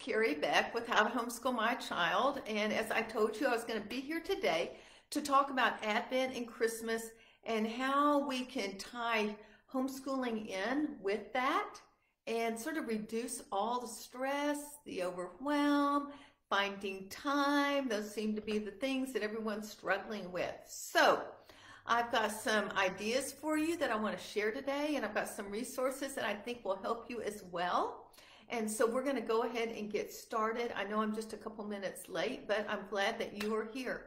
Kerry Beck with How to Homeschool My Child. And as I told you, I was going to be here today to talk about Advent and Christmas and how we can tie homeschooling in with that and sort of reduce all the stress, the overwhelm, finding time. Those seem to be the things that everyone's struggling with. So, I've got some ideas for you that I want to share today, and I've got some resources that I think will help you as well. And so we're going to go ahead and get started. I know I'm just a couple minutes late, but I'm glad that you are here.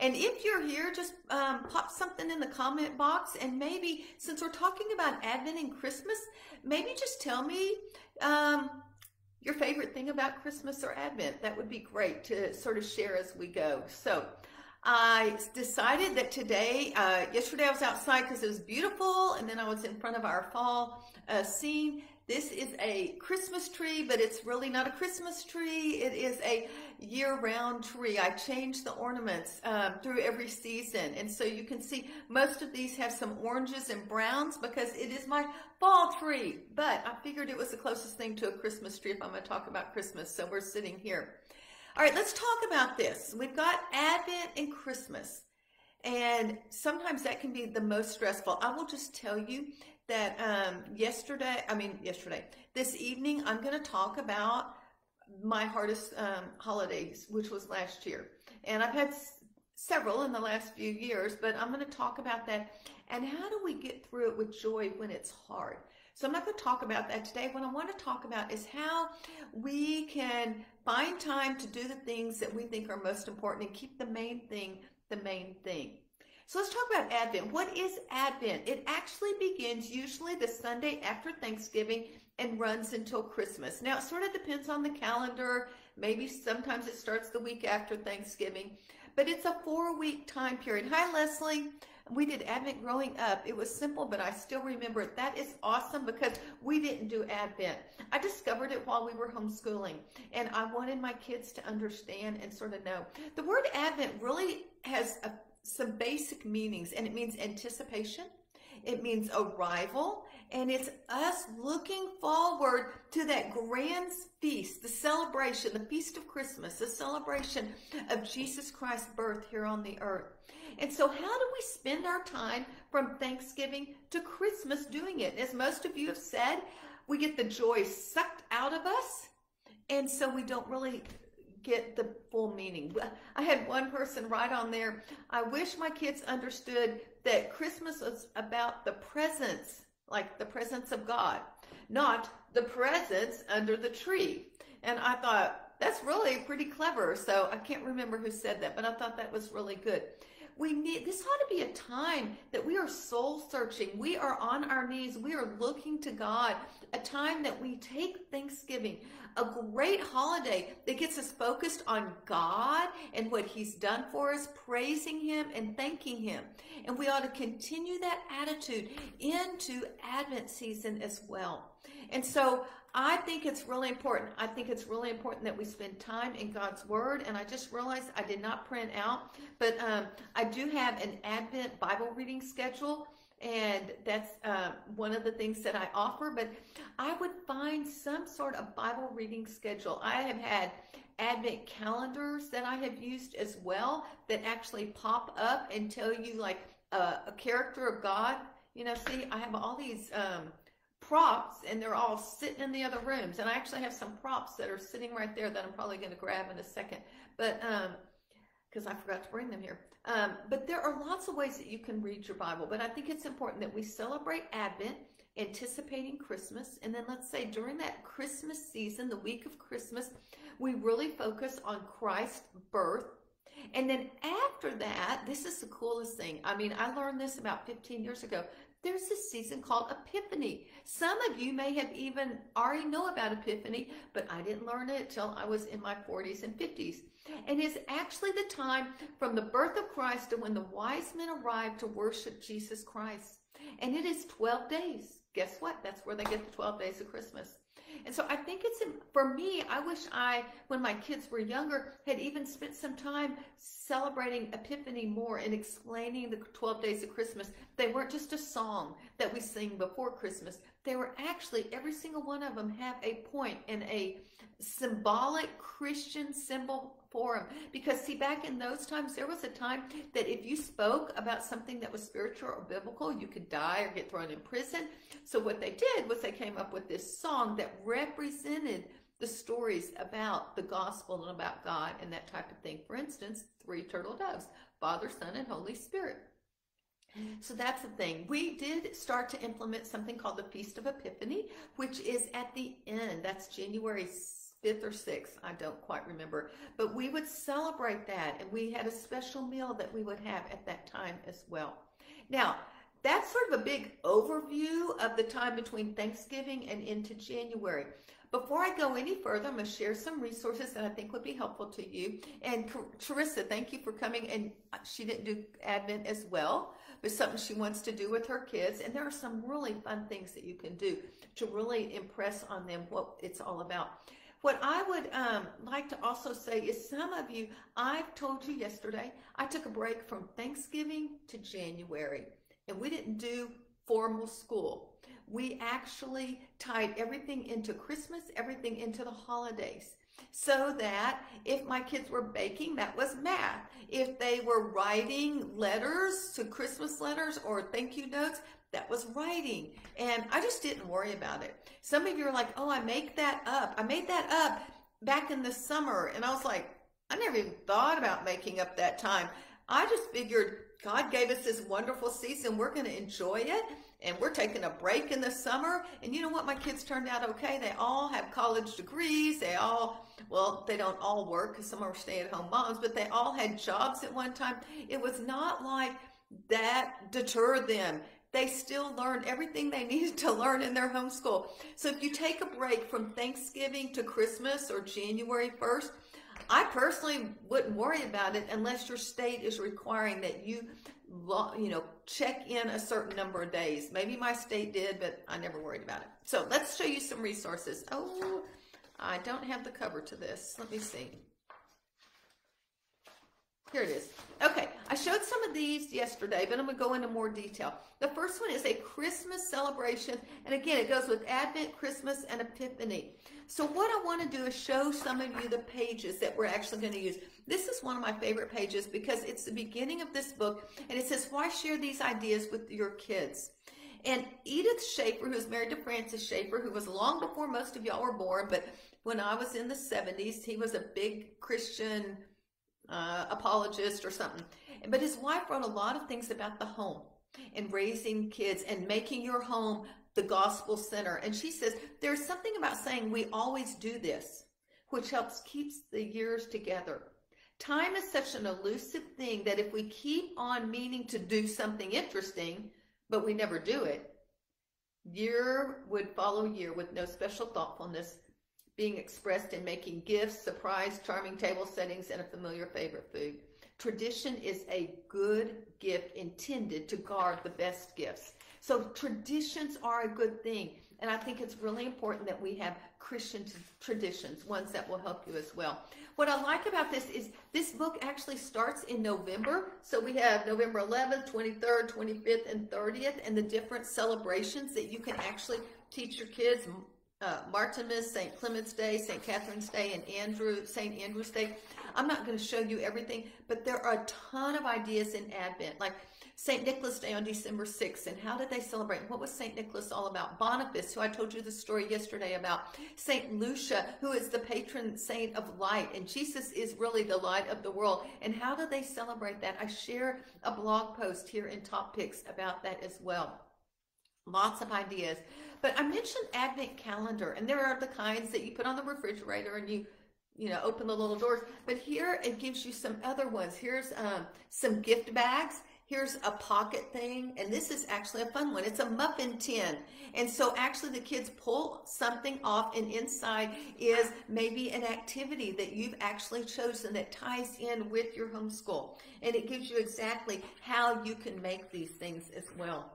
And if you're here, just um, pop something in the comment box. And maybe since we're talking about Advent and Christmas, maybe just tell me um, your favorite thing about Christmas or Advent. That would be great to sort of share as we go. So I decided that today, uh, yesterday I was outside because it was beautiful, and then I was in front of our fall uh, scene this is a Christmas tree, but it's really not a Christmas tree. It is a year-round tree. I change the ornaments um, through every season. And so you can see most of these have some oranges and browns because it is my fall tree. But I figured it was the closest thing to a Christmas tree if I'm going to talk about Christmas. So we're sitting here. All right, let's talk about this. We've got Advent and Christmas. And sometimes that can be the most stressful. I will just tell you that um, yesterday, I mean, yesterday, this evening, I'm going to talk about my hardest um, holidays, which was last year. And I've had several in the last few years, but I'm going to talk about that and how do we get through it with joy when it's hard. So I'm not going to talk about that today. What I want to talk about is how we can find time to do the things that we think are most important and keep the main thing the main thing. So let's talk about Advent. What is Advent? It actually begins usually the Sunday after Thanksgiving and runs until Christmas. Now, it sort of depends on the calendar. Maybe sometimes it starts the week after Thanksgiving, but it's a four week time period. Hi, Leslie. We did Advent growing up. It was simple, but I still remember it. That is awesome because we didn't do Advent. I discovered it while we were homeschooling, and I wanted my kids to understand and sort of know. The word Advent really has a some basic meanings, and it means anticipation, it means arrival, and it's us looking forward to that grand feast, the celebration, the feast of Christmas, the celebration of Jesus Christ's birth here on the earth. And so, how do we spend our time from Thanksgiving to Christmas doing it? As most of you have said, we get the joy sucked out of us, and so we don't really get the full meaning. I had one person write on there, I wish my kids understood that Christmas was about the presence, like the presence of God, not the presents under the tree. And I thought, that's really pretty clever. So I can't remember who said that, but I thought that was really good. We need, this ought to be a time that we are soul searching. We are on our knees. We are looking to God. A time that we take Thanksgiving, a great holiday that gets us focused on God and what He's done for us, praising Him and thanking Him. And we ought to continue that attitude into Advent season as well. And so I think it's really important. I think it's really important that we spend time in God's Word. And I just realized I did not print out, but um, I do have an Advent Bible reading schedule and that's uh, one of the things that I offer. But I would find some sort of Bible reading schedule. I have had Advent calendars that I have used as well that actually pop up and tell you like uh, a character of God. You know, see, I have all these um, props and they're all sitting in the other rooms. And I actually have some props that are sitting right there that I'm probably going to grab in a second. But, um, because I forgot to bring them here. Um, but there are lots of ways that you can read your Bible. But I think it's important that we celebrate Advent, anticipating Christmas. And then let's say during that Christmas season, the week of Christmas, we really focus on Christ's birth. And then after that, this is the coolest thing. I mean, I learned this about 15 years ago. There's a season called Epiphany. Some of you may have even already know about Epiphany, but I didn't learn it till I was in my 40s and 50s and it's actually the time from the birth of Christ to when the wise men arrived to worship Jesus Christ. And it is 12 days. Guess what? That's where they get the 12 days of Christmas. And so I think it's, for me, I wish I, when my kids were younger, had even spent some time celebrating Epiphany more and explaining the 12 days of Christmas. They weren't just a song that we sing before Christmas. they were actually, every single one of them have a point and a symbolic Christian symbol for them. Because, see, back in those times, there was a time that if you spoke about something that was spiritual or biblical, you could die or get thrown in prison. So, what they did was they came up with this song that represented the stories about the gospel and about God and that type of thing. For instance, three turtle doves Father, Son, and Holy Spirit. So that's the thing. We did start to implement something called the Feast of Epiphany, which is at the end. That's January 5th or 6th. I don't quite remember. But we would celebrate that, and we had a special meal that we would have at that time as well. Now, that's sort of a big overview of the time between Thanksgiving and into January. Before I go any further, I'm going to share some resources that I think would be helpful to you. And Teresa, thank you for coming. And she didn't do Advent as well, but something she wants to do with her kids. And there are some really fun things that you can do to really impress on them what it's all about. What I would um, like to also say is some of you, I've told you yesterday, I took a break from Thanksgiving to January, and we didn't do formal school we actually tied everything into Christmas, everything into the holidays. So that if my kids were baking, that was math. If they were writing letters to Christmas letters or thank you notes, that was writing. And I just didn't worry about it. Some of you are like, oh, I make that up. I made that up back in the summer. And I was like, I never even thought about making up that time. I just figured God gave us this wonderful season. We're going to enjoy it and we're taking a break in the summer. And you know what? My kids turned out okay. They all have college degrees. They all, well, they don't all work because some are stay at home moms, but they all had jobs at one time. It was not like that deterred them. They still learned everything they needed to learn in their homeschool. So if you take a break from Thanksgiving to Christmas or January 1st, I personally wouldn't worry about it unless your state is requiring that you you know, check in a certain number of days. Maybe my state did, but I never worried about it. So let's show you some resources. Oh, I don't have the cover to this. Let me see. Here it is. Okay, I showed some of these yesterday, but I'm going to go into more detail. The first one is a Christmas celebration, and again, it goes with Advent, Christmas, and Epiphany. So what I want to do is show some of you the pages that we're actually going to use. This is one of my favorite pages because it's the beginning of this book and it says, why share these ideas with your kids? And Edith Schaeffer, who's married to Francis Schaeffer, who was long before most of y'all were born, but when I was in the 70s, he was a big Christian uh, apologist or something. But his wife wrote a lot of things about the home and raising kids and making your home the gospel center. And she says there's something about saying we always do this, which helps keeps the years together. Time is such an elusive thing that if we keep on meaning to do something interesting, but we never do it, year would follow year with no special thoughtfulness being expressed in making gifts, surprise, charming table settings, and a familiar favorite food. Tradition is a good gift intended to guard the best gifts. So traditions are a good thing. And I think it's really important that we have Christian traditions, ones that will help you as well. What I like about this is this book actually starts in November. So we have November 11th, 23rd, 25th, and 30th, and the different celebrations that you can actually teach your kids. Uh, Martinmas, St. Clement's Day, St. Catherine's Day, and Andrew, St. Andrew's Day. I'm not going to show you everything, but there are a ton of ideas in Advent. Like St. Nicholas Day on December 6th, and how did they celebrate? What was St. Nicholas all about? Boniface, who I told you the story yesterday about. St. Lucia, who is the patron saint of light, and Jesus is really the light of the world. And how do they celebrate that? I share a blog post here in Top Picks about that as well. Lots of ideas. But I mentioned Advent calendar, and there are the kinds that you put on the refrigerator and you you know, open the little doors. But here it gives you some other ones. Here's um, some gift bags. Here's a pocket thing, and this is actually a fun one. It's a muffin tin. And so actually the kids pull something off and inside is maybe an activity that you've actually chosen that ties in with your homeschool. And it gives you exactly how you can make these things as well.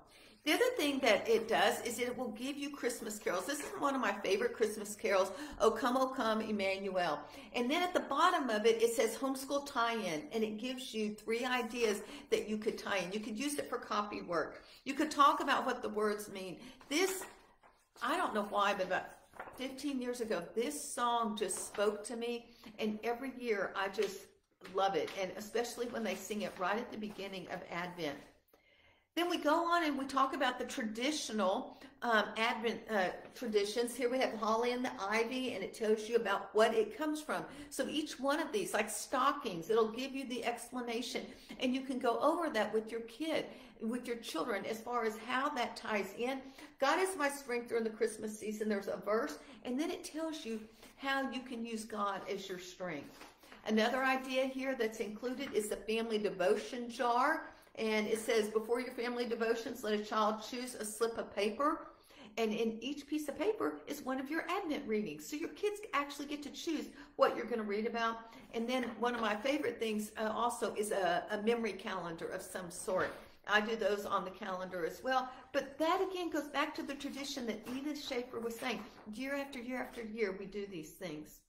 The other thing that it does is it will give you Christmas carols. This is one of my favorite Christmas carols, O Come, O Come, Emmanuel. And then at the bottom of it, it says homeschool tie-in, and it gives you three ideas that you could tie in. You could use it for copy work. You could talk about what the words mean. This I don't know why, but about 15 years ago, this song just spoke to me. And every year I just love it. And especially when they sing it right at the beginning of Advent. Then we go on and we talk about the traditional um, Advent uh, traditions. Here we have holly and the ivy, and it tells you about what it comes from. So each one of these, like stockings, it'll give you the explanation, and you can go over that with your kid, with your children, as far as how that ties in. God is my strength during the Christmas season. There's a verse, and then it tells you how you can use God as your strength. Another idea here that's included is the family devotion jar. And it says, before your family devotions, let a child choose a slip of paper. And in each piece of paper is one of your Advent readings. So your kids actually get to choose what you're going to read about. And then one of my favorite things uh, also is a, a memory calendar of some sort. I do those on the calendar as well. But that again goes back to the tradition that Edith Schaeffer was saying. Year after year after year, we do these things.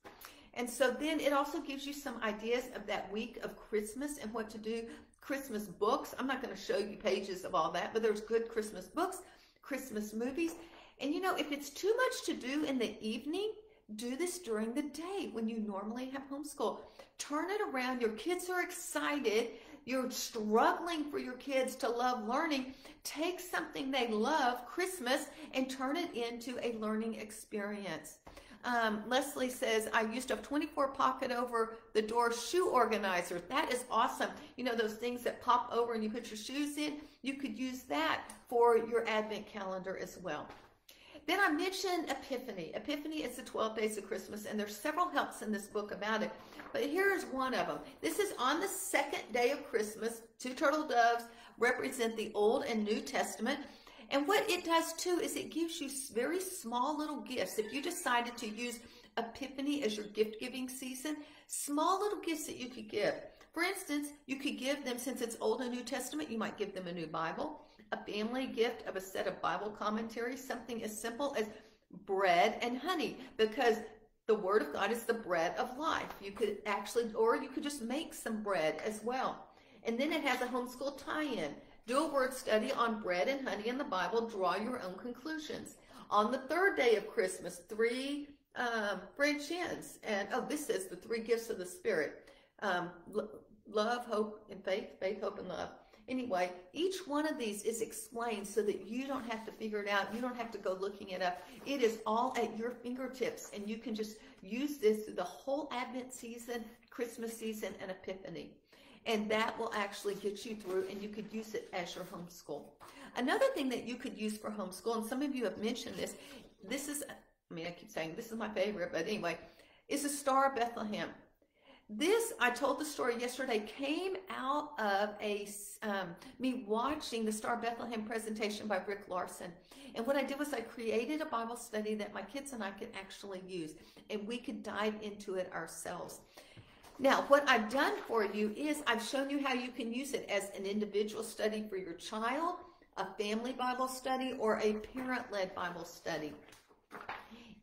And so then it also gives you some ideas of that week of Christmas and what to do. Christmas books. I'm not going to show you pages of all that, but there's good Christmas books, Christmas movies. And you know, if it's too much to do in the evening, do this during the day when you normally have homeschool. Turn it around. Your kids are excited. You're struggling for your kids to love learning. Take something they love, Christmas, and turn it into a learning experience. Um, Leslie says, I used to have 24 pocket over the door shoe organizer. That is awesome. You know, those things that pop over and you put your shoes in, you could use that for your advent calendar as well. Then I mentioned Epiphany. Epiphany is the 12 days of Christmas, and there's several helps in this book about it. But here's one of them. This is on the second day of Christmas. Two turtle doves represent the Old and New Testament. And what it does too is it gives you very small little gifts. If you decided to use Epiphany as your gift giving season, small little gifts that you could give. For instance, you could give them, since it's Old and New Testament, you might give them a new Bible, a family gift of a set of Bible commentaries, something as simple as bread and honey, because the Word of God is the bread of life. You could actually, or you could just make some bread as well. And then it has a homeschool tie in. Do a word study on bread and honey in the Bible. Draw your own conclusions. On the third day of Christmas, three um, French hens. And, oh, this says the three gifts of the Spirit. Um, love, hope, and faith. Faith, hope, and love. Anyway, each one of these is explained so that you don't have to figure it out. You don't have to go looking it up. It is all at your fingertips, and you can just use this through the whole Advent season, Christmas season, and Epiphany and that will actually get you through and you could use it as your homeschool. Another thing that you could use for homeschool, and some of you have mentioned this, this is, I mean, I keep saying this is my favorite, but anyway, is the Star of Bethlehem. This, I told the story yesterday, came out of a um, me watching the Star of Bethlehem presentation by Rick Larson. And what I did was I created a Bible study that my kids and I could actually use, and we could dive into it ourselves. Now, what I've done for you is I've shown you how you can use it as an individual study for your child, a family Bible study, or a parent-led Bible study.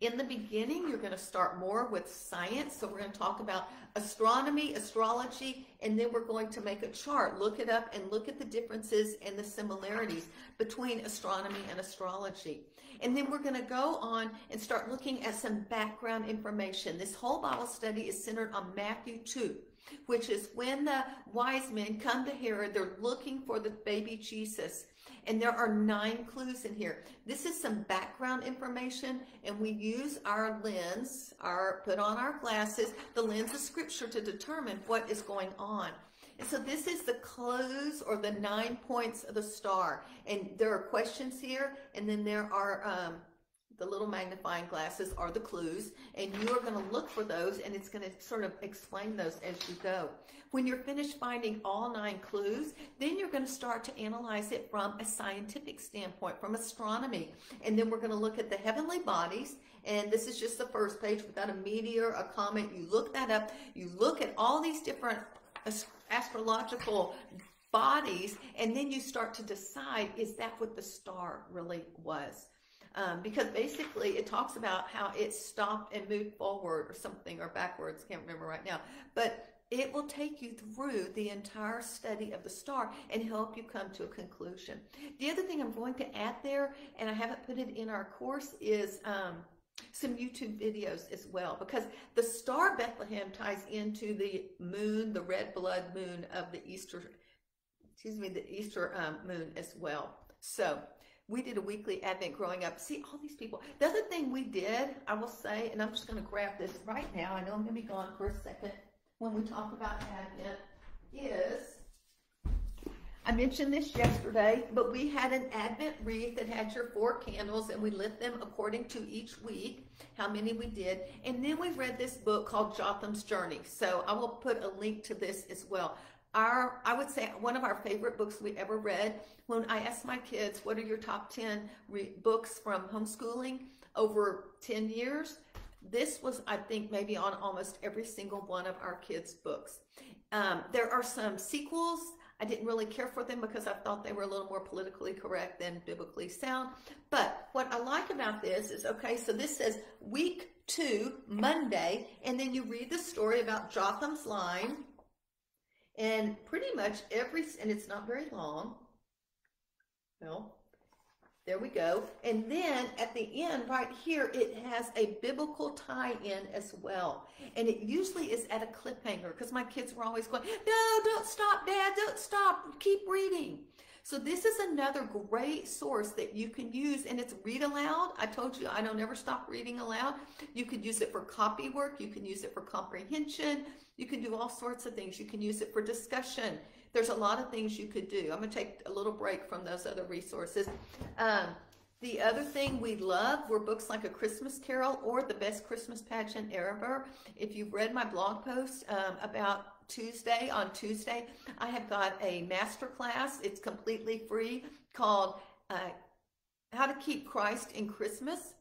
In the beginning, you're going to start more with science. So we're going to talk about astronomy, astrology, and then we're going to make a chart. Look it up and look at the differences and the similarities between astronomy and astrology. And then we're going to go on and start looking at some background information. This whole Bible study is centered on Matthew 2, which is when the wise men come to Herod, they're looking for the baby Jesus. And there are nine clues in here. This is some background information, and we use our lens, our put on our glasses, the lens of scripture to determine what is going on. And so this is the clues or the nine points of the star. And there are questions here, and then there are um, the little magnifying glasses are the clues, and you are going to look for those, and it's going to sort of explain those as you go. When you're finished finding all nine clues, then you're going to start to analyze it from a scientific standpoint, from astronomy. And then we're going to look at the heavenly bodies, and this is just the first page without a meteor, a comet. You look that up. You look at all these different astrological bodies, and then you start to decide, is that what the star really was? Um, because basically it talks about how it stopped and moved forward or something or backwards, can't remember right now. But it will take you through the entire study of the star and help you come to a conclusion. The other thing I'm going to add there, and I haven't put it in our course, is um, some YouTube videos as well, because the star Bethlehem ties into the moon, the red blood moon of the Easter, excuse me, the Easter um, moon as well. So we did a weekly Advent growing up. See all these people. The other thing we did, I will say, and I'm just going to grab this right now. I know I'm going to be gone for a second when we talk about Advent is, I mentioned this yesterday, but we had an Advent wreath that had your four candles and we lit them according to each week, how many we did. And then we read this book called Jotham's Journey. So I will put a link to this as well. Our, I would say one of our favorite books we ever read, when I asked my kids, what are your top 10 books from homeschooling over 10 years? This was, I think, maybe on almost every single one of our kids' books. Um, there are some sequels. I didn't really care for them because I thought they were a little more politically correct than biblically sound. But what I like about this is okay, so this says week two, Monday, and then you read the story about Jotham's line. And pretty much every, and it's not very long. Well, there we go. And then at the end, right here, it has a biblical tie-in as well. And it usually is at a cliffhanger because my kids were always going, no, don't stop, Dad, don't stop, keep reading. So this is another great source that you can use and it's read aloud. I told you I don't ever stop reading aloud. You could use it for copy work. You can use it for comprehension. You can do all sorts of things. You can use it for discussion. There's a lot of things you could do. I'm going to take a little break from those other resources. Um, the other thing we love were books like A Christmas Carol or The Best Christmas Pageant Ever. If you've read my blog post um, about Tuesday, on Tuesday, I have got a master class. It's completely free called uh, How to Keep Christ in Christmas.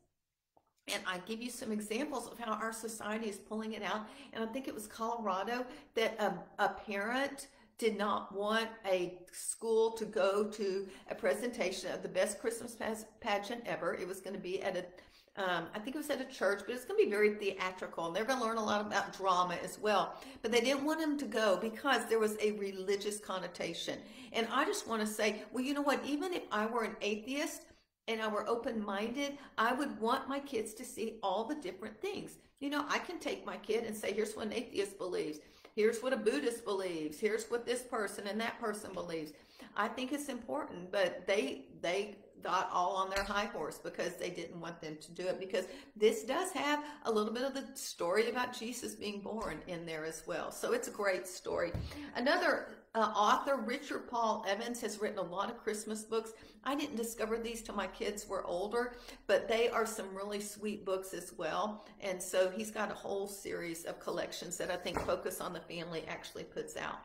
And I give you some examples of how our society is pulling it out. And I think it was Colorado that um, a parent did not want a school to go to a presentation of the best Christmas pageant ever. It was going to be at a, um, I think it was at a church, but it's going to be very theatrical. And they're going to learn a lot about drama as well. But they didn't want them to go because there was a religious connotation. And I just want to say, well, you know what? Even if I were an atheist, and I were open minded, I would want my kids to see all the different things. You know, I can take my kid and say, here's what an atheist believes. Here's what a Buddhist believes. Here's what this person and that person believes. I think it's important, but they they got all on their high horse because they didn't want them to do it because this does have a little bit of the story about Jesus being born in there as well. So it's a great story. Another uh, author, Richard Paul Evans, has written a lot of Christmas books. I didn't discover these till my kids were older, but they are some really sweet books as well. And so he's got a whole series of collections that I think Focus on the Family actually puts out.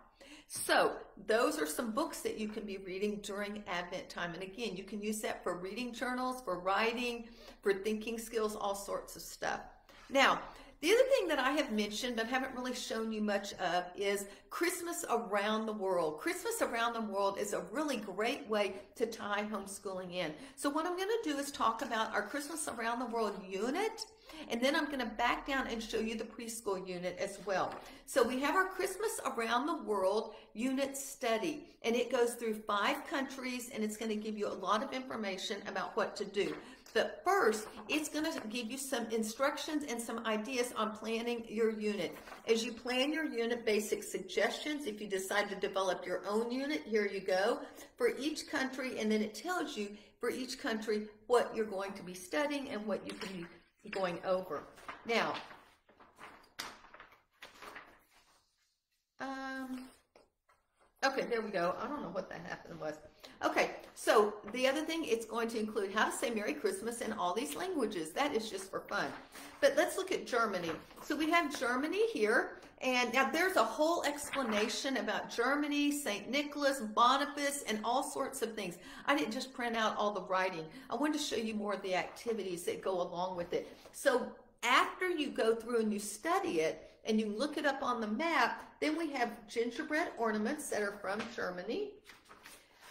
So those are some books that you can be reading during Advent time. And again, you can use that for reading journals, for writing, for thinking skills, all sorts of stuff. Now, the other thing that I have mentioned but haven't really shown you much of is Christmas around the world. Christmas around the world is a really great way to tie homeschooling in. So what I'm going to do is talk about our Christmas around the world unit and then I'm going to back down and show you the preschool unit as well. So we have our Christmas around the world unit study and it goes through five countries and it's going to give you a lot of information about what to do. But first, it's going to give you some instructions and some ideas on planning your unit. As you plan your unit, basic suggestions. If you decide to develop your own unit, here you go. For each country, and then it tells you for each country what you're going to be studying and what you can be going over. Now, um, okay, there we go. I don't know what that happened was. Okay, so the other thing, it's going to include how to say Merry Christmas in all these languages. That is just for fun. But let's look at Germany. So we have Germany here. And now there's a whole explanation about Germany, St. Nicholas, Boniface, and all sorts of things. I didn't just print out all the writing. I wanted to show you more of the activities that go along with it. So after you go through and you study it, and you look it up on the map, then we have gingerbread ornaments that are from Germany.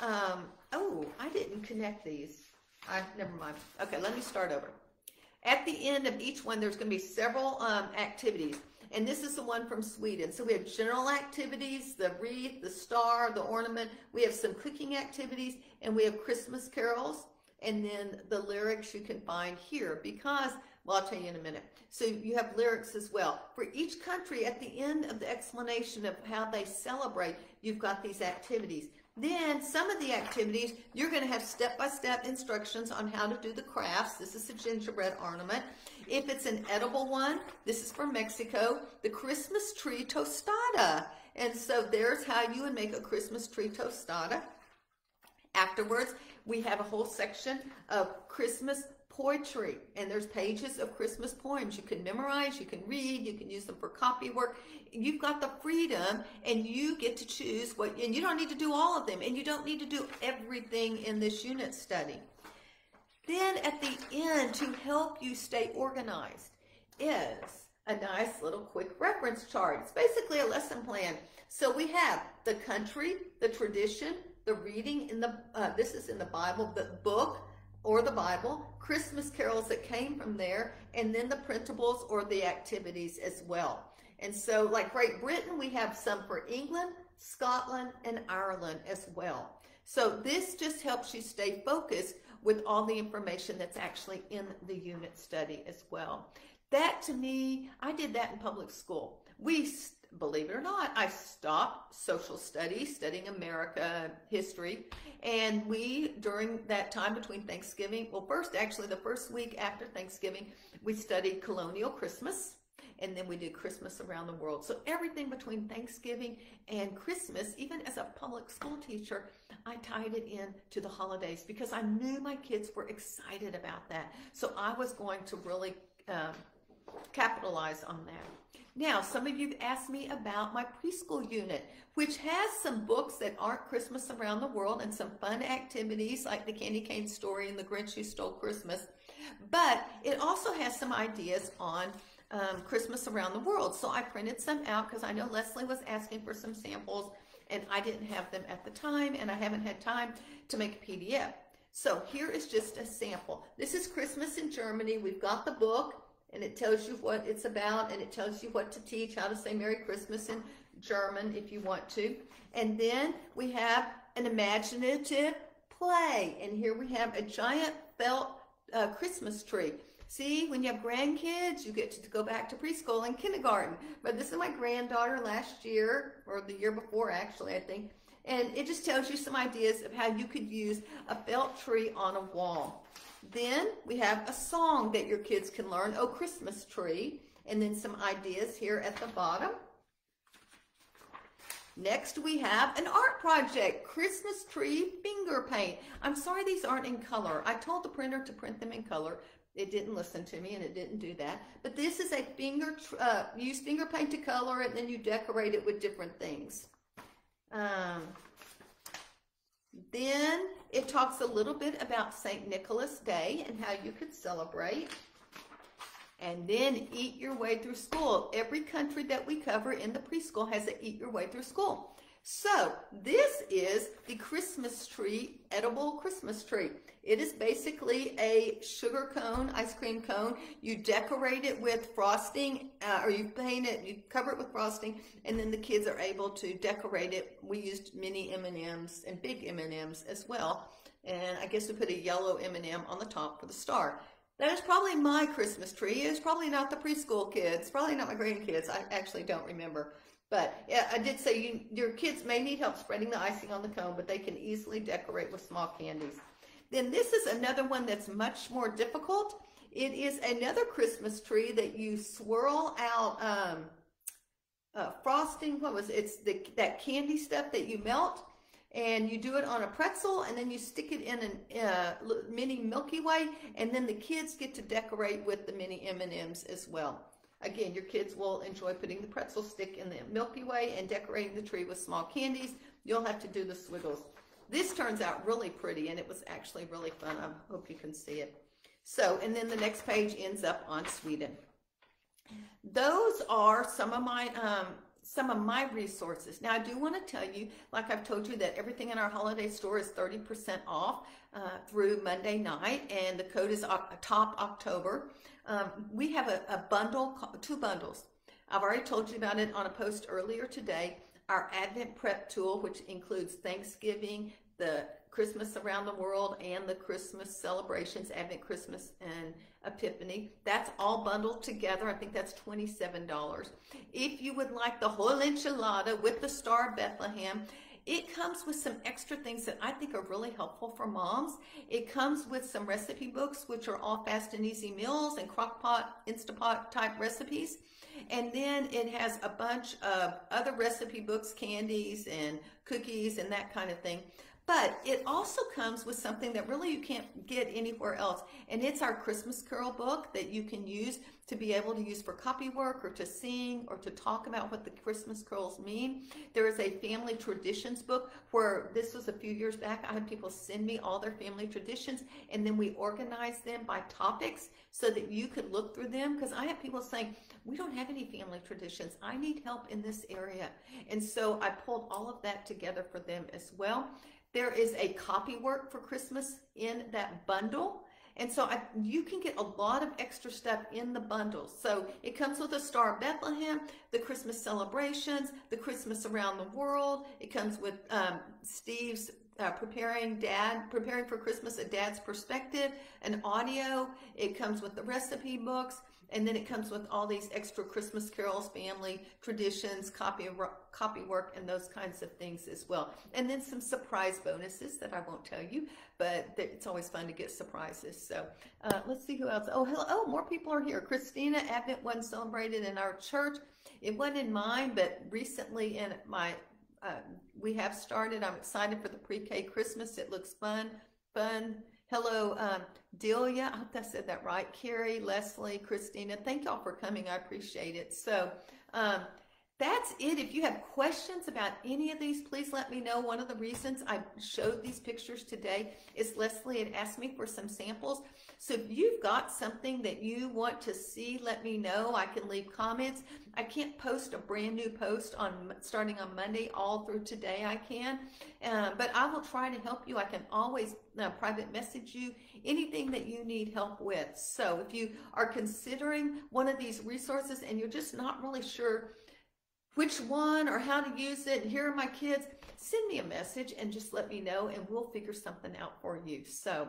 Um, oh, I didn't connect these. I never mind. Okay, let me start over. At the end of each one, there's going to be several um, activities. And this is the one from Sweden. So we have general activities, the wreath, the star, the ornament. We have some cooking activities, and we have Christmas carols. And then the lyrics you can find here because, well, I'll tell you in a minute. So you have lyrics as well. For each country, at the end of the explanation of how they celebrate, you've got these activities. Then some of the activities, you're going to have step-by-step instructions on how to do the crafts. This is a gingerbread ornament. If it's an edible one, this is from Mexico, the Christmas tree tostada. And so there's how you would make a Christmas tree tostada. Afterwards, we have a whole section of Christmas poetry and there's pages of Christmas poems you can memorize, you can read, you can use them for copy work. You've got the freedom and you get to choose what, and you don't need to do all of them and you don't need to do everything in this unit study. Then at the end, to help you stay organized, is a nice little quick reference chart. It's basically a lesson plan. So we have the country, the tradition, the reading in the, uh, this is in the Bible, the book, or the Bible, Christmas carols that came from there, and then the printables or the activities as well. And so, like Great Britain, we have some for England, Scotland, and Ireland as well. So this just helps you stay focused with all the information that's actually in the unit study as well. That to me, I did that in public school. We believe it or not, I stopped social studies, studying America history, and we, during that time between Thanksgiving, well, first, actually, the first week after Thanksgiving, we studied colonial Christmas, and then we did Christmas around the world. So everything between Thanksgiving and Christmas, even as a public school teacher, I tied it in to the holidays because I knew my kids were excited about that. So I was going to really um, capitalize on that. Now, some of you asked me about my preschool unit, which has some books that aren't Christmas around the world and some fun activities like the Candy Cane story and the Grinch Who Stole Christmas. But it also has some ideas on um, Christmas around the world. So I printed some out because I know Leslie was asking for some samples and I didn't have them at the time and I haven't had time to make a PDF. So here is just a sample. This is Christmas in Germany. We've got the book and it tells you what it's about and it tells you what to teach, how to say Merry Christmas in German if you want to. And then we have an imaginative play. And here we have a giant felt uh, Christmas tree. See, when you have grandkids, you get to go back to preschool and kindergarten. But this is my granddaughter last year, or the year before actually, I think. And it just tells you some ideas of how you could use a felt tree on a wall. Then we have a song that your kids can learn, Oh Christmas Tree, and then some ideas here at the bottom. Next, we have an art project, Christmas tree finger paint. I'm sorry these aren't in color. I told the printer to print them in color. It didn't listen to me and it didn't do that. But this is a finger, uh, use finger paint to color it and then you decorate it with different things. Um, then it talks a little bit about St. Nicholas Day and how you could celebrate. And then eat your way through school. Every country that we cover in the preschool has a eat your way through school. So this is the Christmas tree, edible Christmas tree. It is basically a sugar cone, ice cream cone. You decorate it with frosting, uh, or you paint it, you cover it with frosting, and then the kids are able to decorate it. We used mini M&Ms and big M&Ms as well. And I guess we put a yellow M&M on the top for the star. That is probably my Christmas tree. It's probably not the preschool kids, probably not my grandkids. I actually don't remember. But yeah, I did say you, your kids may need help spreading the icing on the cone, but they can easily decorate with small candies. Then this is another one that's much more difficult. It is another Christmas tree that you swirl out um, uh, frosting. What was it? It's the, that candy stuff that you melt and you do it on a pretzel and then you stick it in a uh, mini Milky Way and then the kids get to decorate with the mini M&Ms as well. Again, your kids will enjoy putting the pretzel stick in the Milky Way and decorating the tree with small candies. You'll have to do the swiggles. This turns out really pretty and it was actually really fun. I hope you can see it. So, and then the next page ends up on Sweden. Those are some of my um, some of my resources. Now, I do want to tell you, like I've told you, that everything in our holiday store is 30% off uh, through Monday night, and the code is Top October. Um, we have a, a, bundle, two bundles. I've already told you about it on a post earlier today. Our Advent prep tool, which includes Thanksgiving, the Christmas around the world, and the Christmas celebrations, Advent, Christmas, and Epiphany. That's all bundled together. I think that's $27. If you would like the whole enchilada with the Star Bethlehem, it comes with some extra things that I think are really helpful for moms. It comes with some recipe books, which are all fast and easy meals and crock pot, Instapot type recipes. And then it has a bunch of other recipe books, candies and cookies and that kind of thing. But it also comes with something that really you can't get anywhere else. And it's our Christmas Carol book that you can use to be able to use for copy work or to sing or to talk about what the Christmas carols mean. There is a family traditions book where this was a few years back. I had people send me all their family traditions and then we organized them by topics so that you could look through them. Because I have people saying, we don't have any family traditions. I need help in this area. And so I pulled all of that together for them as well. There is a copy work for Christmas in that bundle. And so I, you can get a lot of extra stuff in the bundle. So it comes with a Star of Bethlehem, the Christmas celebrations, the Christmas around the world. It comes with um, Steve's uh, preparing dad, preparing for Christmas, a dad's perspective, an audio. It comes with the recipe books. And then it comes with all these extra Christmas carols, family traditions, copy copy work, and those kinds of things as well. And then some surprise bonuses that I won't tell you, but it's always fun to get surprises. So uh, let's see who else. Oh, hello. Oh, more people are here. Christina Advent one celebrated in our church. It wasn't in mine, but recently in my uh, we have started. I'm excited for the pre-K Christmas. It looks fun, fun Hello, um, Delia. I hope I said that right. Carrie, Leslie, Christina. Thank y'all for coming. I appreciate it. So, um, that's it. If you have questions about any of these, please let me know. One of the reasons I showed these pictures today is Leslie had asked me for some samples. So if you've got something that you want to see, let me know. I can leave comments. I can't post a brand new post on starting on Monday all through today. I can, uh, but I will try to help you. I can always uh, private message you anything that you need help with. So if you are considering one of these resources and you're just not really sure which one or how to use it. Here are my kids. Send me a message and just let me know and we'll figure something out for you. So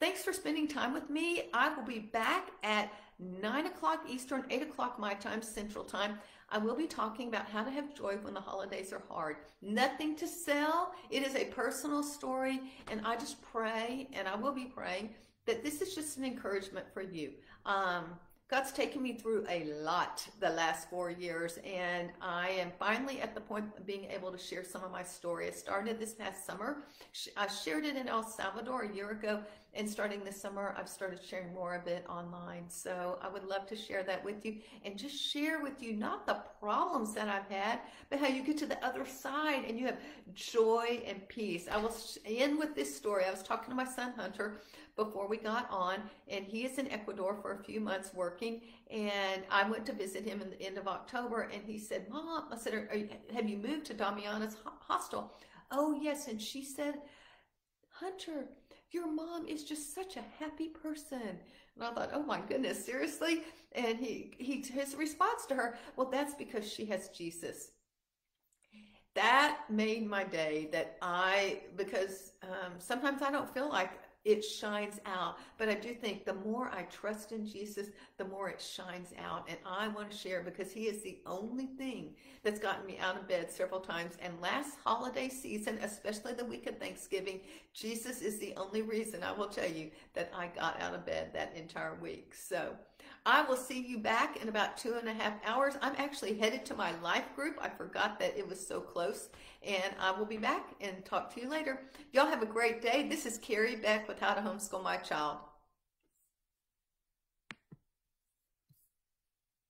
thanks for spending time with me. I will be back at 9 o'clock Eastern, 8 o'clock my time, Central Time. I will be talking about how to have joy when the holidays are hard. Nothing to sell. It is a personal story. And I just pray, and I will be praying, that this is just an encouragement for you. Um, God's taken me through a lot the last four years, and I am finally at the point of being able to share some of my story. I started this past summer. I shared it in El Salvador a year ago, and starting this summer, I've started sharing more of it online. So I would love to share that with you and just share with you not the problems that I've had, but how you get to the other side and you have joy and peace. I will end with this story. I was talking to my son Hunter before we got on, and he is in Ecuador for a few months working. And I went to visit him in the end of October, and he said, "Mom," I said, you, "Have you moved to Damiana's hostel?" Oh yes, and she said, "Hunter." Your mom is just such a happy person. And I thought, oh my goodness, seriously? And he, he his response to her, well, that's because she has Jesus that made my day that I, because um, sometimes I don't feel like it shines out. But I do think the more I trust in Jesus, the more it shines out. And I want to share because He is the only thing that's gotten me out of bed several times. And last holiday season, especially the week of Thanksgiving, Jesus is the only reason I will tell you that I got out of bed that entire week. So, I will see you back in about two and a half hours. I'm actually headed to my life group. I forgot that it was so close. And I will be back and talk to you later. Y'all have a great day. This is Kerry Beck with How to Homeschool My Child.